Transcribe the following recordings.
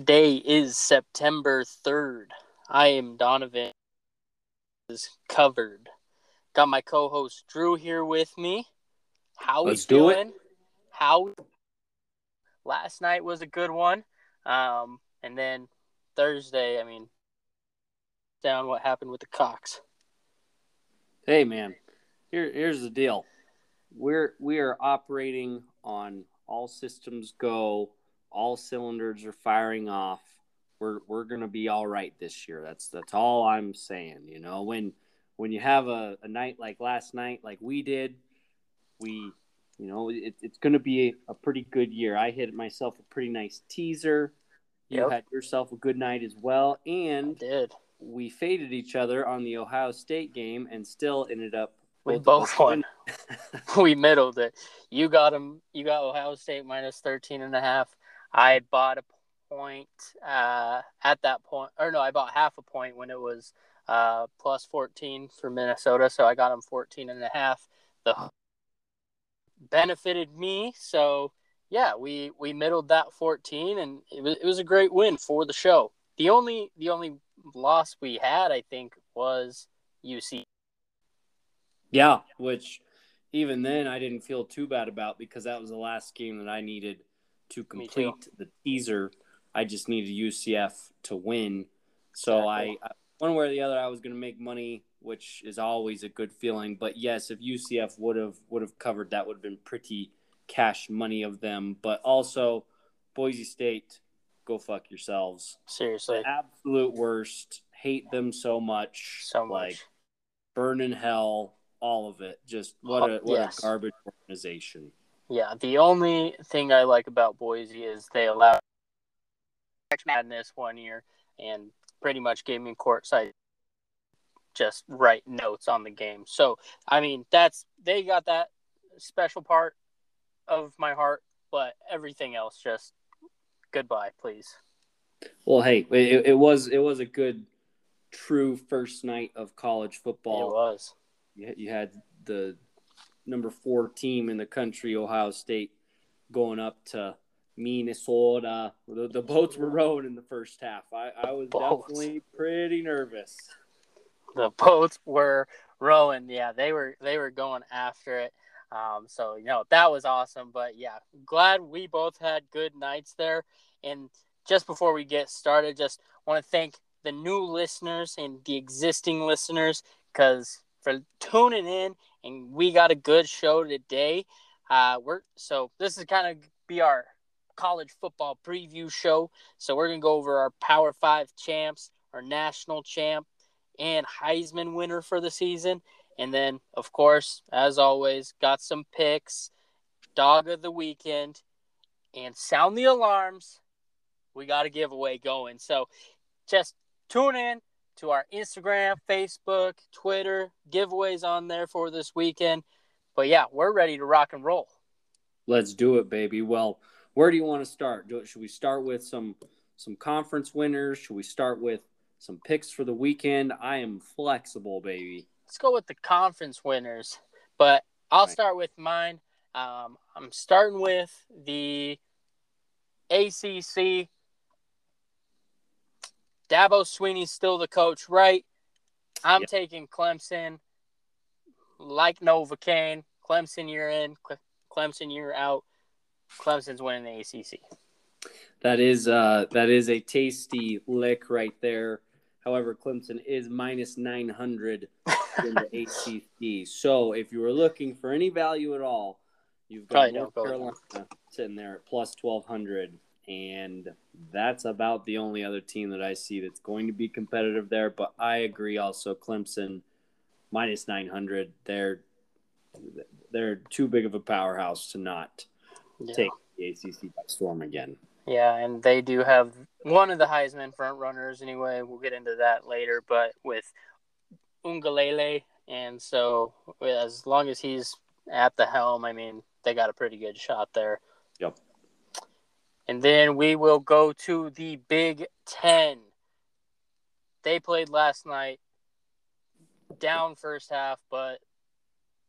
Today is September 3rd. I am Donovan. Is covered. Got my co-host Drew here with me. How Let's we do it. doing? How last night was a good one. Um, and then Thursday, I mean, down what happened with the Cox. Hey man, here here's the deal. We're we are operating on all systems go, all cylinders are firing off. We're we're gonna be all right this year. That's that's all I'm saying. You know, when when you have a, a night like last night, like we did, we you know, it, it's gonna be a, pretty good year. I hit myself a pretty nice teaser. You Yep. had yourself a good night as well, I and did. we faded each other on the Ohio State game and still ended up We both won. we middled it. You got him. You got Ohio State minus 13 and a half. I bought a point uh, at that point, or no, I bought half a point when it was uh, plus 14 for Minnesota. So I got him 14 and a half. The benefited me. So yeah, we we middled that 14, and it was it was a great win for the show. The only the only loss we had, I think, was UC. Yeah, which even then I didn't feel too bad about because that was the last game that I needed to complete the teaser. I just needed UCF to win. So I. I one way or the other I was going to make money, which is always a good feeling. But yes, if UCF would have would have covered that would have been pretty cash money of them, but also Boise State go fuck yourselves. Seriously, The absolute worst. Hate them so much. so much. Like burn in hell, all of it. Just what a oh, what Yes. a garbage organization. Yeah, the only thing I like about Boise is they allowed March Madness one year and pretty much gave me courtside just write notes on the game. So I mean that's they got that special part of my heart, but everything else just goodbye, please. Well, hey, it, it was it was a good, true first night of college football. It was. You, you had the number four team in the country, Ohio State, going up to Minnesota. The, the boats were rowing in the first half. I, I was Boats. definitely pretty nervous. the boats were rowing. Yeah, they were they were going after it. Um, so you know that was awesome. But yeah, glad we both had good nights there. And just before we get started, just want to thank the new listeners and the existing listeners because for tuning in. And we got a good show today. Uh, we're so this is kind of be our college football preview show. So we're gonna go over our Power Five champs, our national champ, and Heisman winner for the season. And then, of course, as always, got some picks, dog of the weekend, and sound the alarms. We got a giveaway going. So just tune in to our Instagram, Facebook, Twitter, giveaways on there for this weekend. But yeah, we're ready to rock and roll. Let's do it, baby. Well, where do you want to start? Do, should we start with some some conference winners? Should we start with some picks for the weekend? I am flexible, baby. let's go with the conference winners. But I'll Right. start with mine. Um, I'm starting with the ACC. Dabo Swinney's still the coach, right? I'm Yeah. taking Clemson. Like Novocaine, Clemson, you're in. Clemson, you're out. Clemson's winning the ACC. That is uh that is a tasty lick right there. However, Clemson is minus nine hundred in the ACC. So if you were looking for any value at all, you've got North Carolina sitting there at plus twelve hundred, and that's about the only other team that I see that's going to be competitive there. But I agree also, Clemson minus nine hundred. They're they're too big of a powerhouse to not Yeah. take the ACC by storm again. Yeah, and they do have one of the Heisman front runners anyway. We'll get into that later, but with Uiagalelei, and so as long as he's at the helm, I mean, they got a pretty good shot there. And then we will go to the Big Ten. They played last night, down first half, but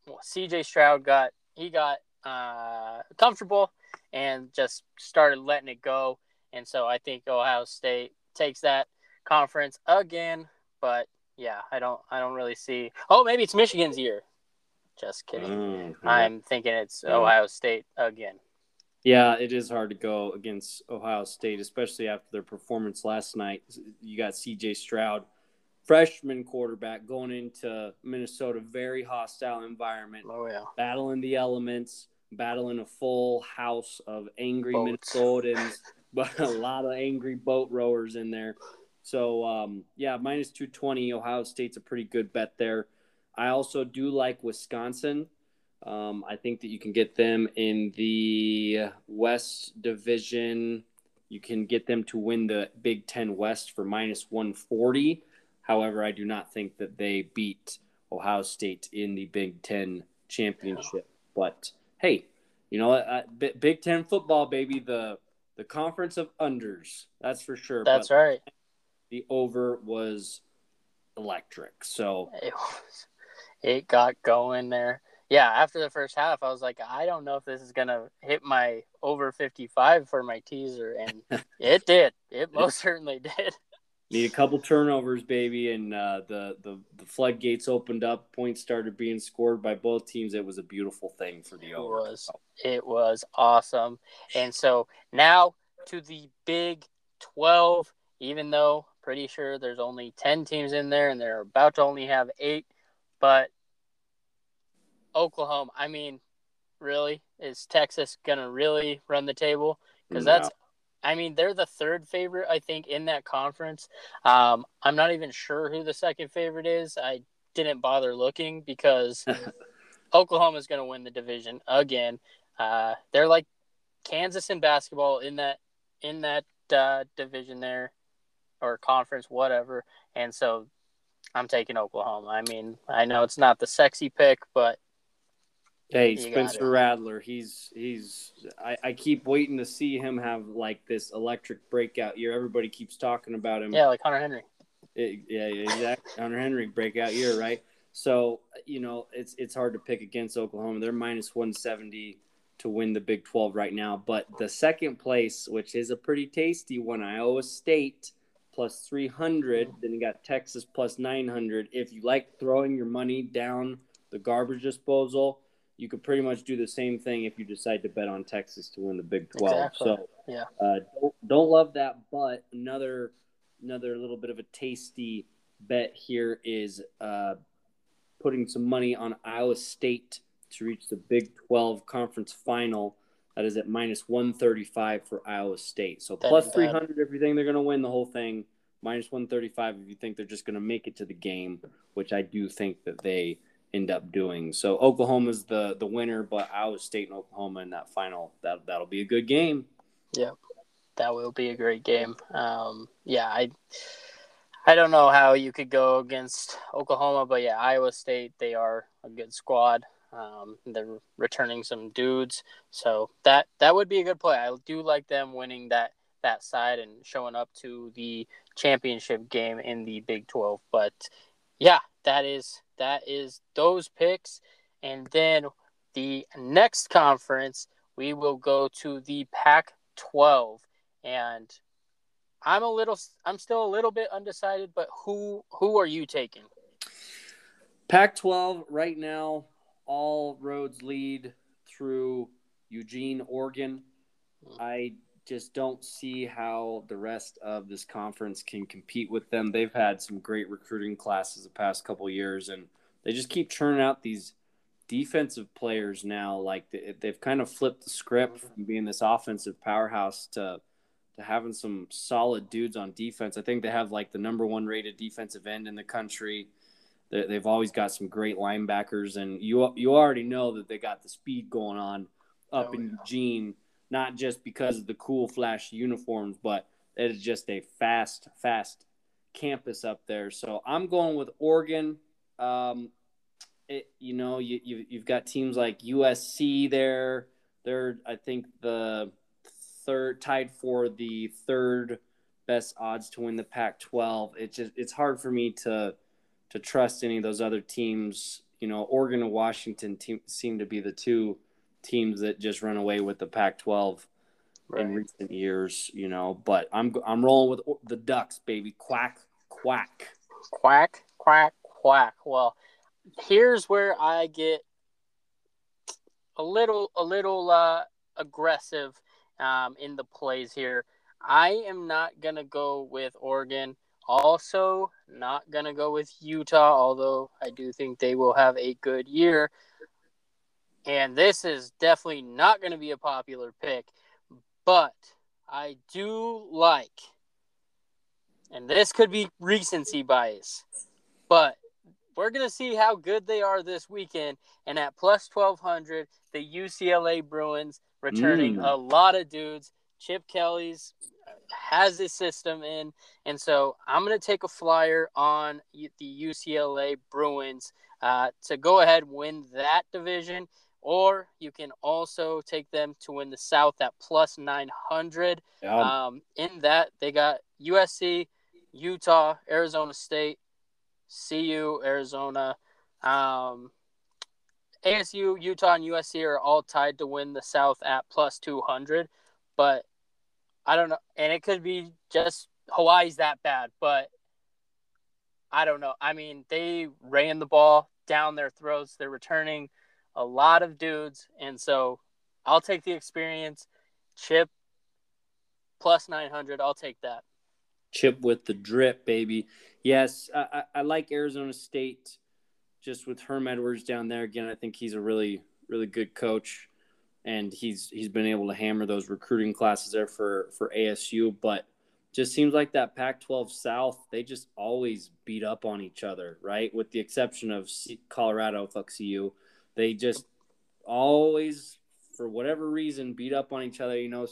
well, CJ Stroud got he got uh, comfortable and just started letting it go. and so I think Ohio State takes that conference again. But yeah, I don't I don't really see. Oh, maybe it's Michigan's year. Just kidding. Mm-hmm. I'm thinking it's Ohio State again. Yeah, it is hard to go against Ohio State, especially after their performance last night. You got CJ Stroud, freshman quarterback, going into Minnesota, very hostile environment. Oh yeah, battling the elements, battling a full house of angry Boats. Minnesotans, but a lot of angry boat rowers in there. So um, yeah, minus two twenty. Ohio State's a pretty good bet there. I also do like Wisconsin. Um, I think that you can get them in the West Division. You can get them to win the Big Ten West for minus 140. However, I do not think that they beat Ohio State in the Big Ten championship. But hey, you know, uh, Big Ten football, baby, the the conference of unders. That's for sure. That's but right. The over was electric. So it was it got going there. Yeah, after the first half, I was like, I don't know if this is gonna hit my over fifty five for my teaser, and it did. It most certainly did. Need a couple turnovers, baby, and uh, the, the the floodgates opened up. Points started being scored by both teams. It was a beautiful thing for the over. It was. It was awesome. And so now to the Big Twelve. Even though pretty sure there's only ten teams in there, and they're about to only have eight but Oklahoma, I mean, really, is Texas gonna really run the table? Because no. that's, I mean, they're the third favorite, I think, in that conference. Um, I'm not even sure who the second favorite is. I didn't bother looking because Oklahoma is gonna win the division again. Uh, they're like Kansas in basketball in that in that uh, division there or conference, whatever. And so I'm taking Oklahoma. I mean, I know it's not the sexy pick, but hey, Spencer Rattler, he's he's. I, I keep waiting to see him have like this electric breakout year. Everybody keeps talking about him. Yeah, like Hunter Henry. It, yeah, exactly. Hunter Henry breakout year, right? So you know, it's it's hard to pick against Oklahoma. They're minus one seventy to win the Big Twelve right now. But the second place, which is a pretty tasty one, Iowa State plus 300. Mm. Then you got Texas plus 900. If you like throwing your money down the garbage disposal, you could pretty much do the same thing if you decide to bet on Texas to win the Big 12. Exactly. So, yeah, uh, don't, don't love that. But another another little bit of a tasty bet here is uh, putting some money on Iowa State to reach the Big 12 conference final. That is at minus 135 for Iowa State. So plus 300 if you think they're going to win the whole thing. Minus 135 if you think they're just going to make it to the game, which I do think that they end up doing. So Oklahoma's the the winner, but Iowa State and Oklahoma in that final that that'll be a good game. Yep, that will be a great game. Um, yeah, I I don't know how you could go against Oklahoma, but yeah, Iowa State they are a good squad. Um, they're returning some dudes, so that that would be a good play. I do like them winning that that side and showing up to the championship game in the Big Twelve. But yeah, that is that is those picks, and then the next conference we will go to the Pac twelve, and I'm a little I'm still a little bit undecided. But who who are you taking? Pac twelve right now all roads lead through Eugene, Oregon. Hmm. I just don't see how the rest of this conference can compete with them. They've had some great recruiting classes the past couple years, and they just keep churning out these defensive players now. Like they've kind of flipped the script from being this offensive powerhouse to to having some solid dudes on defense. I think they have like the number one rated defensive end in the country. They've always got some great linebackers, and you you already know that they got the speed going on up oh, in yeah. Eugene, not just because of the cool flash uniforms, but it is just a fast, fast campus up there. So I'm going with Oregon. Um, it, you know, you, you you've got teams like USC there. They're I think the third tied for the third best odds to win the Pac-12. It's just it's hard for me to to trust any of those other teams. You know, Oregon and Washington te- seem to be the two teams that just run away with the Pac-12 right. in recent years, you know. But I'm I'm rolling with the Ducks, baby. Quack, quack, quack, quack, quack. Well, here's where I get a little a little uh, aggressive um, in the plays here. I am not gonna go with Oregon. Also, not gonna go with Utah, although I do think they will have a good year. And this is definitely not going to be a popular pick, but I do like, and this could be recency bias, but we're going to see how good they are this weekend. And at plus 1200, the UCLA Bruins returning mm. a lot of dudes. Chip Kelly's has his system in. And so I'm going to take a flyer on the UCLA Bruins uh, to go ahead win that division or you can also take them to win the South at plus 900. Yeah. Um, in that, they got USC, Utah, Arizona State, CU, Arizona. Um, ASU, Utah, and USC are all tied to win the South at plus 200. But I don't know. And it could be just Hawaii's that bad, but I don't know. I mean, they ran the ball down their throats. They're returning – a lot of dudes, and so I'll take the experience. Chip plus nine hundred. I'll take that. Chip with the drip, baby. Yes, I, I, like Arizona State. Just with Herm Edwards down there again, I think he's a really really good coach, and he's he's been able to hammer those recruiting classes there for for ASU. But just seems like that Pac-12 South, they just always beat up on each other, right? With the exception of Colorado, fuck CU they just always, for whatever reason, beat up on each other. You know,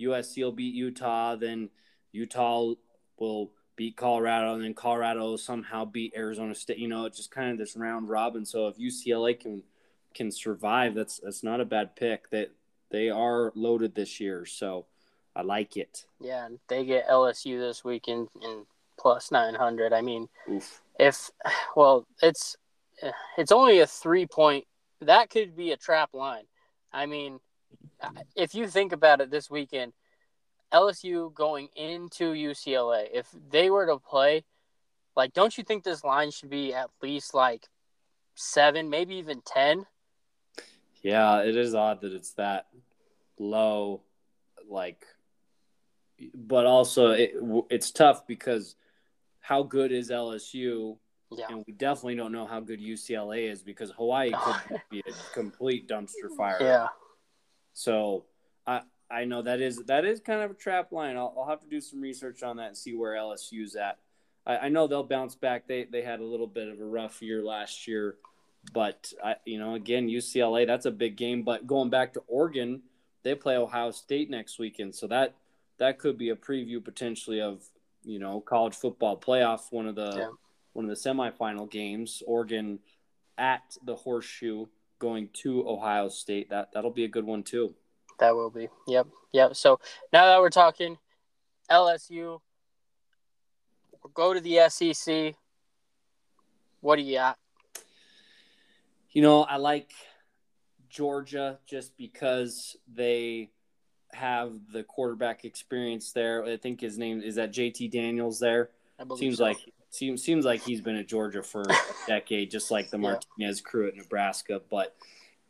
USC will beat Utah, then Utah will beat Colorado, and then Colorado somehow beat Arizona State. You know, it's just kind of this round robin. So if UCLA can can survive, that's that's not a bad pick. That they, they are loaded this year, so I like it. Yeah, they get LSU this weekend in plus nine hundred. I mean, Oof. if well, it's it's only a three point. That could be a trap line. I mean, if you think about it this weekend, LSU going into UCLA, if they were to play, like, don't you think this line should be at least like seven, maybe even 10? Yeah, it is odd that it's that low. Like, but also it, it's tough because how good is LSU yeah. And we definitely don't know how good UCLA is because Hawaii could be a complete dumpster fire. Yeah. So I I know that is that is kind of a trap line. I'll, I'll have to do some research on that and see where LSU's at. I, I know they'll bounce back. They they had a little bit of a rough year last year, but I you know again UCLA that's a big game. But going back to Oregon, they play Ohio State next weekend, so that that could be a preview potentially of you know college football playoff one of the yeah one of the semifinal games. Oregon at the Horseshoe going to Ohio State. That that'll be a good one too. That will be. Yep. Yep. So now that we're talking LSU, we'll go to the SEC. What do you got? You know, I like Georgia just because they have the quarterback experience there. I think his name is that JT Daniels there. Seems so. like seems seems like he's been at Georgia for a decade, just like the Martinez crew at Nebraska. But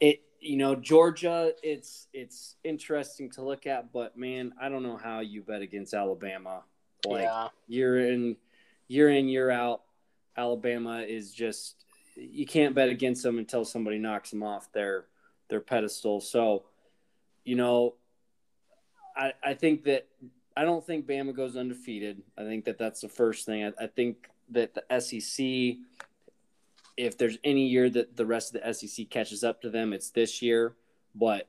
it, you know, Georgia, it's it's interesting to look at, but man, I don't know how you bet against Alabama. Like yeah. year in, year in, year out, Alabama is just you can't bet against them until somebody knocks them off their their pedestal. So, you know, I I think that I don't think Bama goes undefeated. I think that that's the first thing. I, I think that the SEC, if there's any year that the rest of the SEC catches up to them, it's this year. But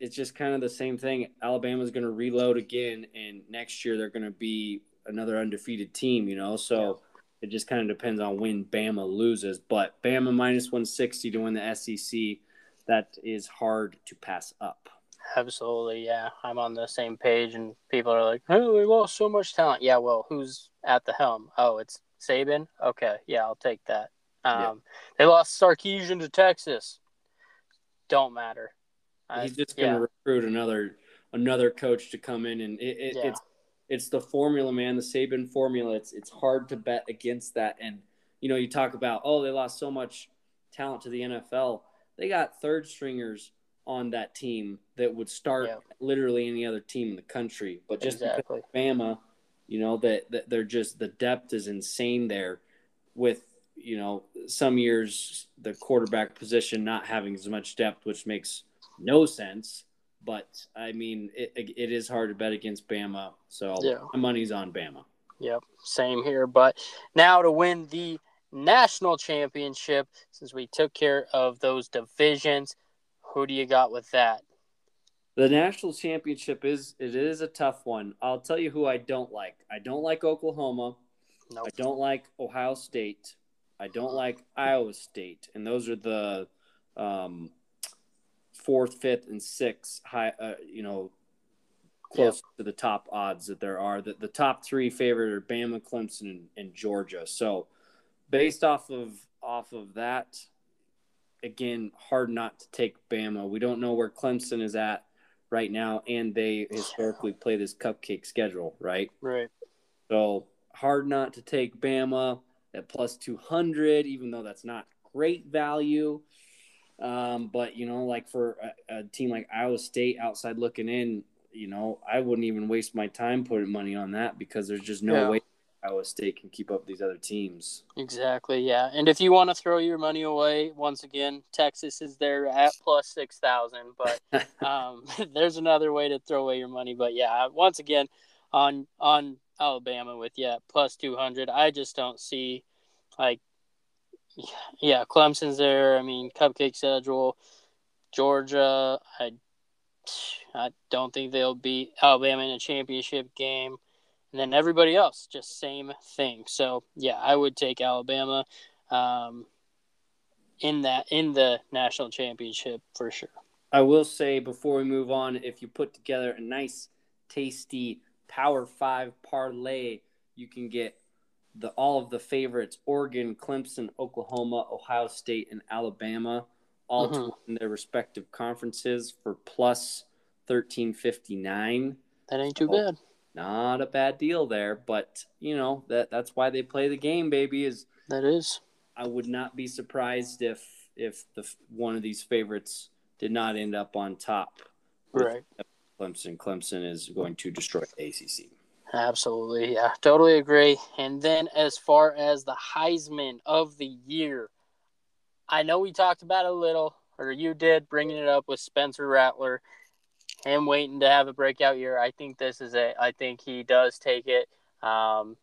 it's just kind of the same thing. Alabama's going to reload again, and next year they're going to be another undefeated team, you know? So yeah. it just kind of depends on when Bama loses. But Bama minus 160 to win the SEC, that is hard to pass up. Absolutely, yeah. I'm on the same page, and people are like, "Oh, they lost so much talent." Yeah, well, who's at the helm? Oh, it's Saban? Okay, yeah, I'll take that. Um, yeah. They lost Sarkisian to Texas. Don't matter. He's just going to yeah. recruit another another coach to come in, and it, it, Yeah. it's it's the formula, man. The Saban formula. It's it's hard to bet against that. And you know, you talk about oh, they lost so much talent to the NFL. They got third stringers on that team that would start Yeah. literally any other team in the country. But just because exactly. Bama, you know, that, that they're just the depth is insane there with, you know, some years the quarterback position not having as much depth, which makes no sense. But I mean, it, it is hard to bet against Bama. So Yeah. my money's on Bama. Yep, same here. But now to win the national championship, since we took care of those divisions, who do you got with that? The national championship is it is a tough one. I'll tell you who I don't like. I don't like Oklahoma. Nope. I don't like Ohio State. I don't like Iowa State, and those are the um, fourth, fifth, and sixth high. Uh, you know, close to the top odds that there are. The, the top three favorite are Bama, Clemson, and, and Georgia. So, based off of off of that, again, hard not to take Bama. We don't know where Clemson is at right now, and they historically play this cupcake schedule, right? Right. So hard not to take Bama at plus 200, even though that's not great value. Um, but, you know, like for a, a team like Iowa State outside looking in, you know, I wouldn't even waste my time putting money on that because there's just no Yeah. way Iowa State can keep up with these other teams. Exactly. Yeah. And if you want to throw your money away, once again, Texas is there at plus six thousand. But um, there's another way to throw away your money. But yeah, once again, on on Alabama with yeah plus two hundred, I just don't see like yeah Clemson's there. I mean, cupcake schedule. Georgia, I I don't think they'll beat Alabama in a championship game. And then everybody else, just same thing. So yeah, I would take Alabama um, in that in the national championship for sure. I will say before we move on, if you put together a nice, tasty Power Five parlay, you can get the all of the favorites: Oregon, Clemson, Oklahoma, Ohio State, and Alabama, all to Mhm. win their respective conferences for plus thirteen fifty nine. That ain't too Oh. bad. Not a bad deal there, but you know that that's why they play the game, baby. Is That is. I would not be surprised if if the one of these favorites did not end up on top. Right. Clemson. Clemson is going to destroy the ACC. Absolutely. Yeah. Totally agree. And then as far as the Heisman of the year, I know we talked about it a little, or you did, bringing it up with Spencer Rattler, him waiting to have a breakout year. I think this is it. I think he does take it. Um,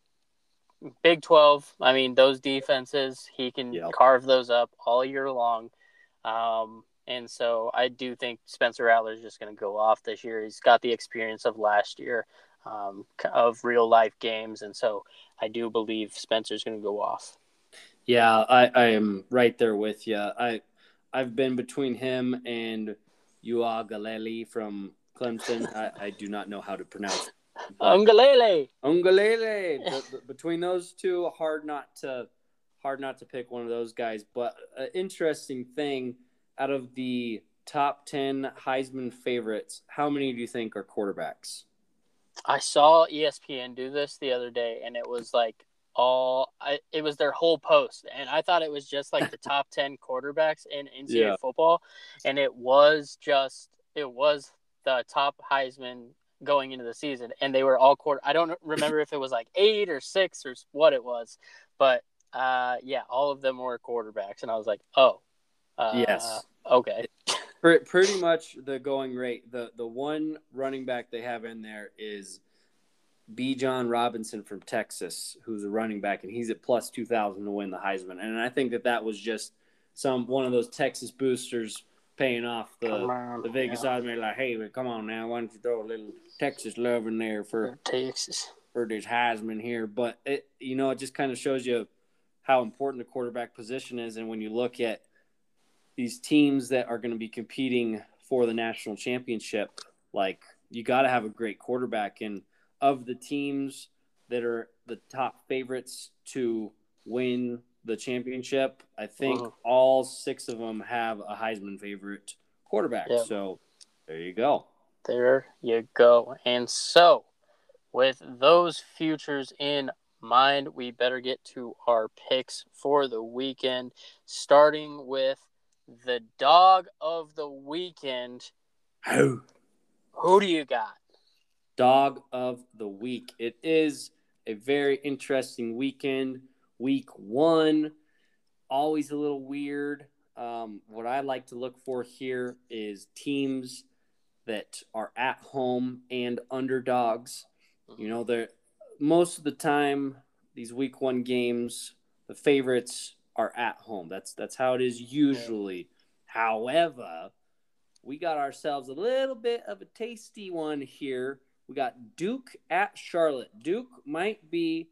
Big 12, I mean, those defenses, he can Yep. carve those up all year long. Um, and so I do think Spencer Rattler is just going to go off this year. He's got the experience of last year um, of real life games. And so I do believe Spencer's going to go off. Yeah, I, I am right there with you. I I've been between him and Uiagalelei from Clemson. I, I do not know how to pronounce. it, Ungalele. Ungalele. Between those two, hard not to hard not to pick one of those guys. But an interesting thing, out of the top ten Heisman favorites, how many do you think are quarterbacks? I saw ESPN do this the other day, and it was like all I, it was their whole post, and I thought it was just like the top ten quarterbacks in NCAA Yeah. football, and it was just it was the top Heisman going into the season, and they were all quarter. I don't remember if it was like eight or six or what it was, but uh, yeah, all of them were quarterbacks, and I was like, oh, uh, Yes. okay, Pretty much the going rate. The the one running back they have in there is Bijan Robinson from Texas, who's a running back, and he's at plus two thousand to win the Heisman. And I think that that was just some one of those Texas boosters paying off the on, the Vegas yeah. odds. Like, hey, come on now, why don't you throw a little Texas love in there for Texas. for this Heisman here? But it you know it just kind of shows you how important the quarterback position is, and when you look at these teams that are going to be competing for the national championship, like you got to have a great quarterback. And of the teams that are the top favorites to win the championship, I think Mhm. all six of them have a Heisman favorite quarterback. So there you go. There you go. And so, with those futures in mind, we better get to our picks for the weekend, starting with the dog of the weekend. Who? Who do you got? Dog of the week. It is a very interesting weekend. Week one, always a little weird. Um, what I like to look for here is teams that are at home and underdogs. You know, they're most of the time these week one games, the favorites are at home. That's that's how it is usually. However, we got ourselves a little bit of a tasty one here. We got Duke at Charlotte. Duke might be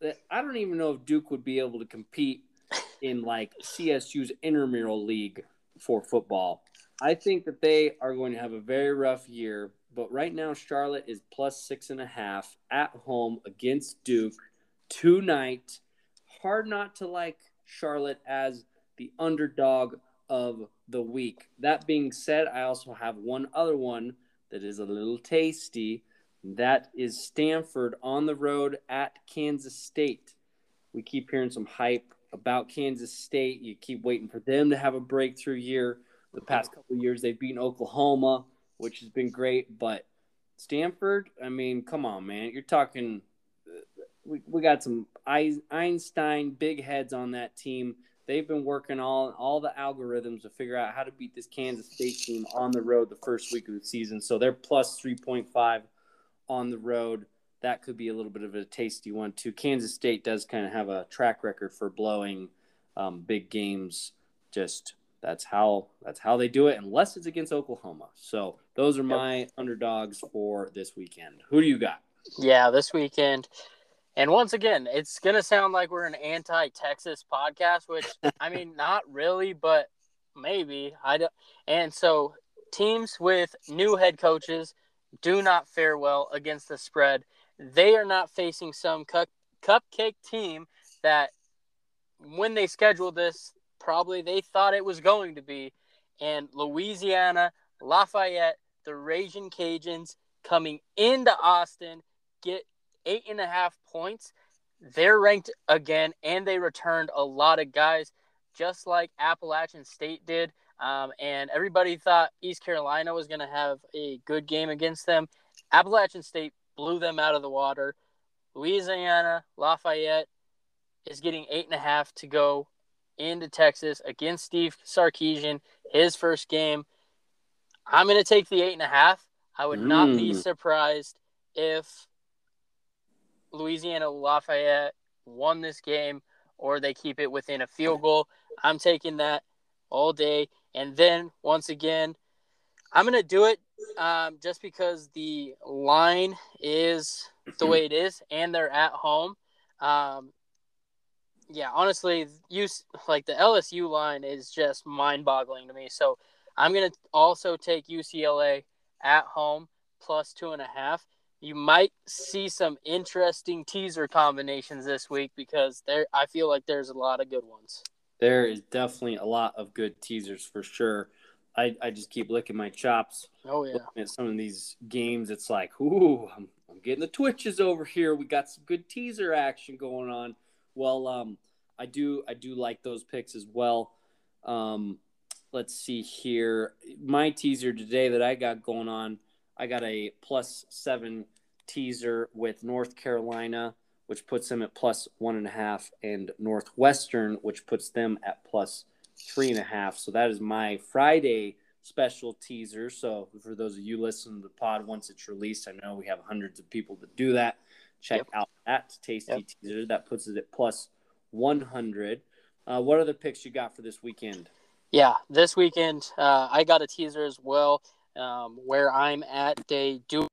that I don't even know if Duke would be able to compete in like CSU's intramural league for football. I think that they are going to have a very rough year, but right now Charlotte is plus six and a half at home against Duke tonight. Hard not to like Charlotte as the underdog of the week. That being said, I also have one other one that is a little tasty. That is Stanford on the road at Kansas State. We keep hearing some hype about Kansas State. You keep waiting for them to have a breakthrough year. The past couple years, they've beaten Oklahoma, which has been great. But Stanford, I mean, come on, man. You're talking. Uh, we, we got some Einstein big heads on that team. They've been working all all the algorithms to figure out how to beat this Kansas State team on the road the first week of the season. So they're plus three point five on the road. That could be a little bit of a tasty one too. Kansas State does kind of have a track record for blowing um, big games. Just that's how that's how they do it, unless it's against Oklahoma. So those are my underdogs for this weekend. Who do you got? Yeah, this weekend. And once again, it's gonna sound like we're an anti-Texas podcast, which I mean, not really, but maybe. I don't. And so, teams with new head coaches do not fare well against the spread. They are not facing some cu- cupcake team that, when they scheduled this, probably they thought it was going to be. And Louisiana, Lafayette, the Raging Cajuns coming into Austin get eight and a half points. They're ranked again, and they returned a lot of guys, just like Appalachian State did. Um, and everybody thought East Carolina was going to have a good game against them. Appalachian State blew them out of the water. Louisiana, Lafayette is getting eight and a half to go into Texas against Steve Sarkisian, his first game. I'm going to take the eight and a half. I would mm. not be mm. surprised if Louisiana Lafayette won this game or they keep it within a field goal. I'm taking that all day. And then once again, I'm going to do it um, just because the line is the way it is and they're at home. Um, yeah, honestly, you like the LSU line is just mind-boggling to me. So I'm gonna also take UCLA at home plus two and a half. You might see some interesting teaser combinations this week because there. I feel like there's a lot of good ones. There is definitely a lot of good teasers for sure. I, I just keep licking my chops. Oh yeah. At some of these games, it's like, ooh, I'm, I'm getting the twitches over here. We got some good teaser action going on. Well, um, I do I do like those picks as well. Um, let's see here. My teaser today that I got going on, I got a plus seven teaser with North Carolina, which puts them at plus one and a half, and Northwestern, which puts them at plus three and a half. So that is my Friday special teaser. So for those of you listening to the pod once it's released, I know we have hundreds of people that do that. Check yep. out that tasty yep. teaser. That puts it at plus 100. Uh, what other picks you got for this weekend? Yeah, this weekend uh, I got a teaser as well um, where I'm at. They do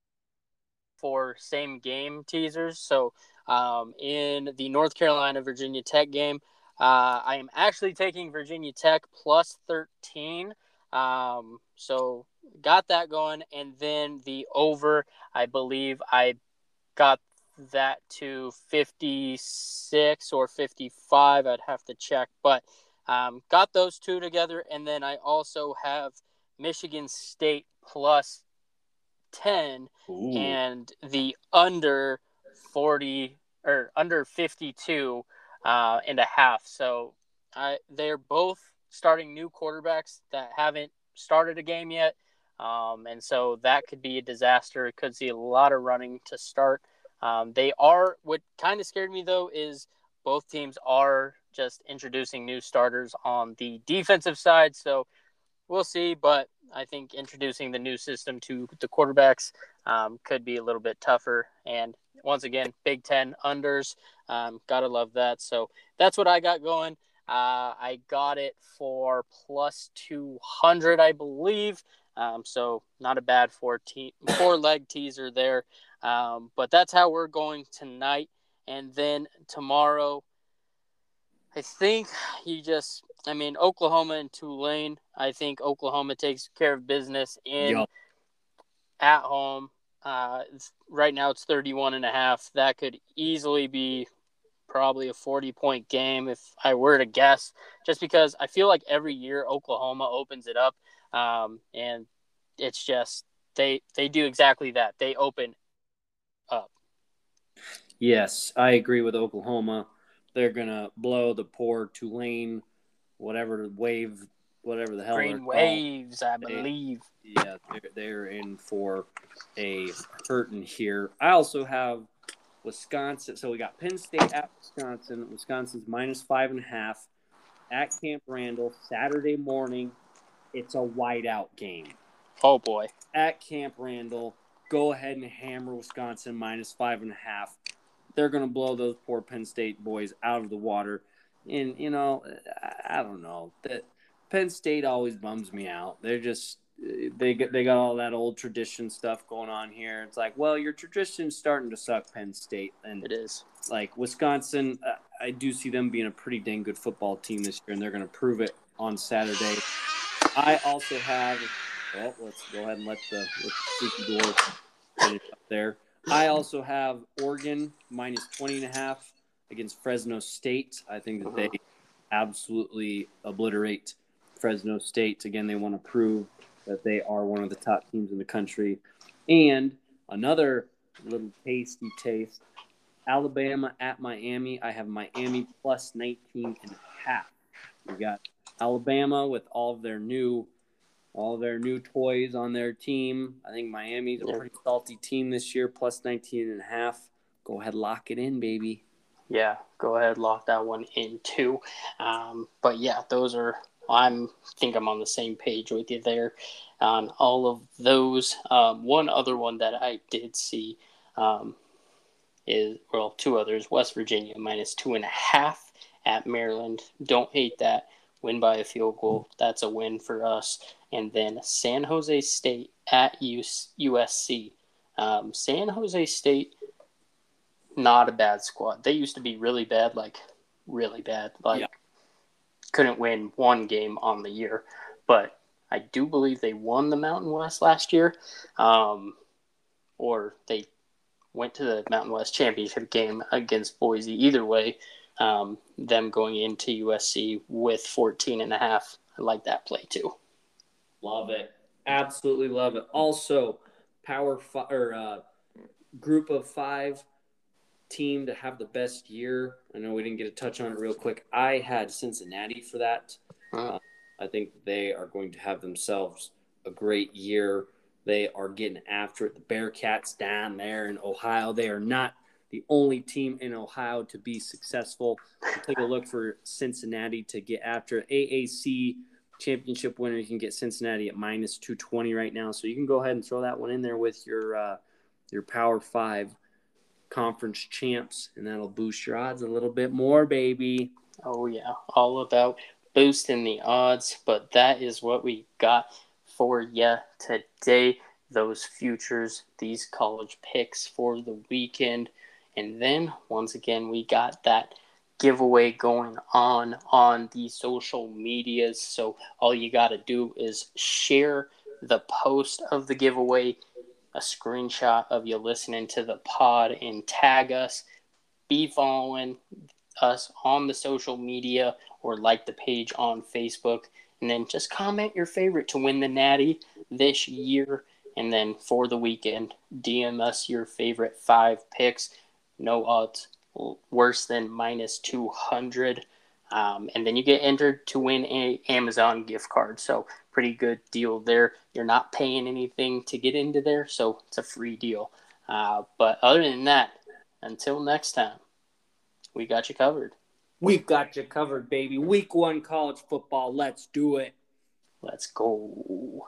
for same game teasers. So um, in the North Carolina Virginia Tech game, uh, I am actually taking Virginia Tech plus 13. Um, so got that going. And then the over, I believe I got that to 56 or 55. I'd have to check, but um, got those two together. And then I also have Michigan State plus 10 Ooh. and the under 40 or under 52 uh, and a half. So uh, they're both starting new quarterbacks that haven't started a game yet. Um, and so that could be a disaster. It could see a lot of running to start. Um, they are, what kind of scared me though, is both teams are just introducing new starters on the defensive side. So we'll see. But I think introducing the new system to the quarterbacks um, could be a little bit tougher. And once again, Big Ten unders. Um, gotta love that. So that's what I got going. Uh, I got it for plus 200, I believe. Um, so not a bad four, te- four leg teaser there. Um, but that's how we're going tonight. And then tomorrow, I think you just, I mean, Oklahoma and Tulane. I think Oklahoma takes care of business in Yup. at home. Uh, right now it's 31 and a half. That could easily be probably a 40 point game if I were to guess, just because I feel like every year Oklahoma opens it up. Um, and it's just, they, they do exactly that. They open up. Yes, I agree with Oklahoma. They're gonna blow the poor Tulane, whatever wave, whatever the hell. Green called. waves, I They- believe. Yeah, they're, they're in for a hurting here. I also have Wisconsin. So we got Penn State at Wisconsin. Wisconsin's minus five and a half at Camp Randall Saturday morning. It's a whiteout game Oh boy. at Camp Randall. Go ahead and hammer Wisconsin minus five and a half. They're going to blow those poor Penn State boys out of the water. And you know, I, I don't know that Penn State always bums me out. They're just they they got all that old tradition stuff going on here. It's like, well, your tradition's starting to suck, Penn State, and It is. like Wisconsin, uh, I do see them being a pretty dang good football team this year, and they're going to prove it on Saturday. I also have. Well, let's go ahead and let the, let the door finish up there. I also have Oregon minus 20 and a half against Fresno State. I think that they absolutely obliterate Fresno State. Again, they want to prove that they are one of the top teams in the country. And another little tasty taste Alabama at Miami. I have Miami plus 19 and a half. We got Alabama with all of their new all their new toys on their team. I think Miami's a pretty salty team this year, plus 19 and a half. Go ahead, lock it in, baby. Yeah, go ahead, lock that one in too. Um, but yeah, those are. I'm think I'm on the same page with you there on all of those. Um, one other one that I did see um, is well, two others. West Virginia minus two and a half at Maryland. Don't hate that. Win by a field goal. That's a win for us. And then San Jose State at USC. Um, San Jose State not a bad squad. They used to be really bad, like really bad. Like Yeah. couldn't win one game on the year, but I do believe they won the Mountain West last year, um, or they went to the Mountain West championship game against Boise. Either way, um, them going into USC with 14 and a half. I like that play too. Love it. Absolutely love it. Also, power five or uh, group of five team to have the best year. I know we didn't get a touch on it real quick. I had Cincinnati for that. Uh, Uh, I think they are going to have themselves a great year. They are getting after it. The Bearcats down there in Ohio, they are not the only team in Ohio to be successful. We'll take a look for Cincinnati to get after it. AAC championship winner. You can get Cincinnati at minus 220 right now. So you can go ahead and throw that one in there with your uh, your Power Five conference champs, and that'll boost your odds a little bit more, baby. Oh yeah, all about boosting the odds, but that is what we got for you today. Those futures, these college picks for the weekend, and then once again we got that giveaway going on on the social medias. So all you got to do is share the post of the giveaway, a screenshot of you listening to the pod, and tag us. Be following us on the social media or like the page on Facebook. And then just comment your favorite to win the Natty this year. And then for the weekend, DM us your favorite five picks. No odds worse than minus 200. Um, and then you get entered to win a Amazon gift card. So pretty good deal there. You're not paying anything to get into there, so it's a free deal. Uh, but other than that, until next time, we got you covered. We've got you covered, baby. Week one college football. Let's do it. Let's go.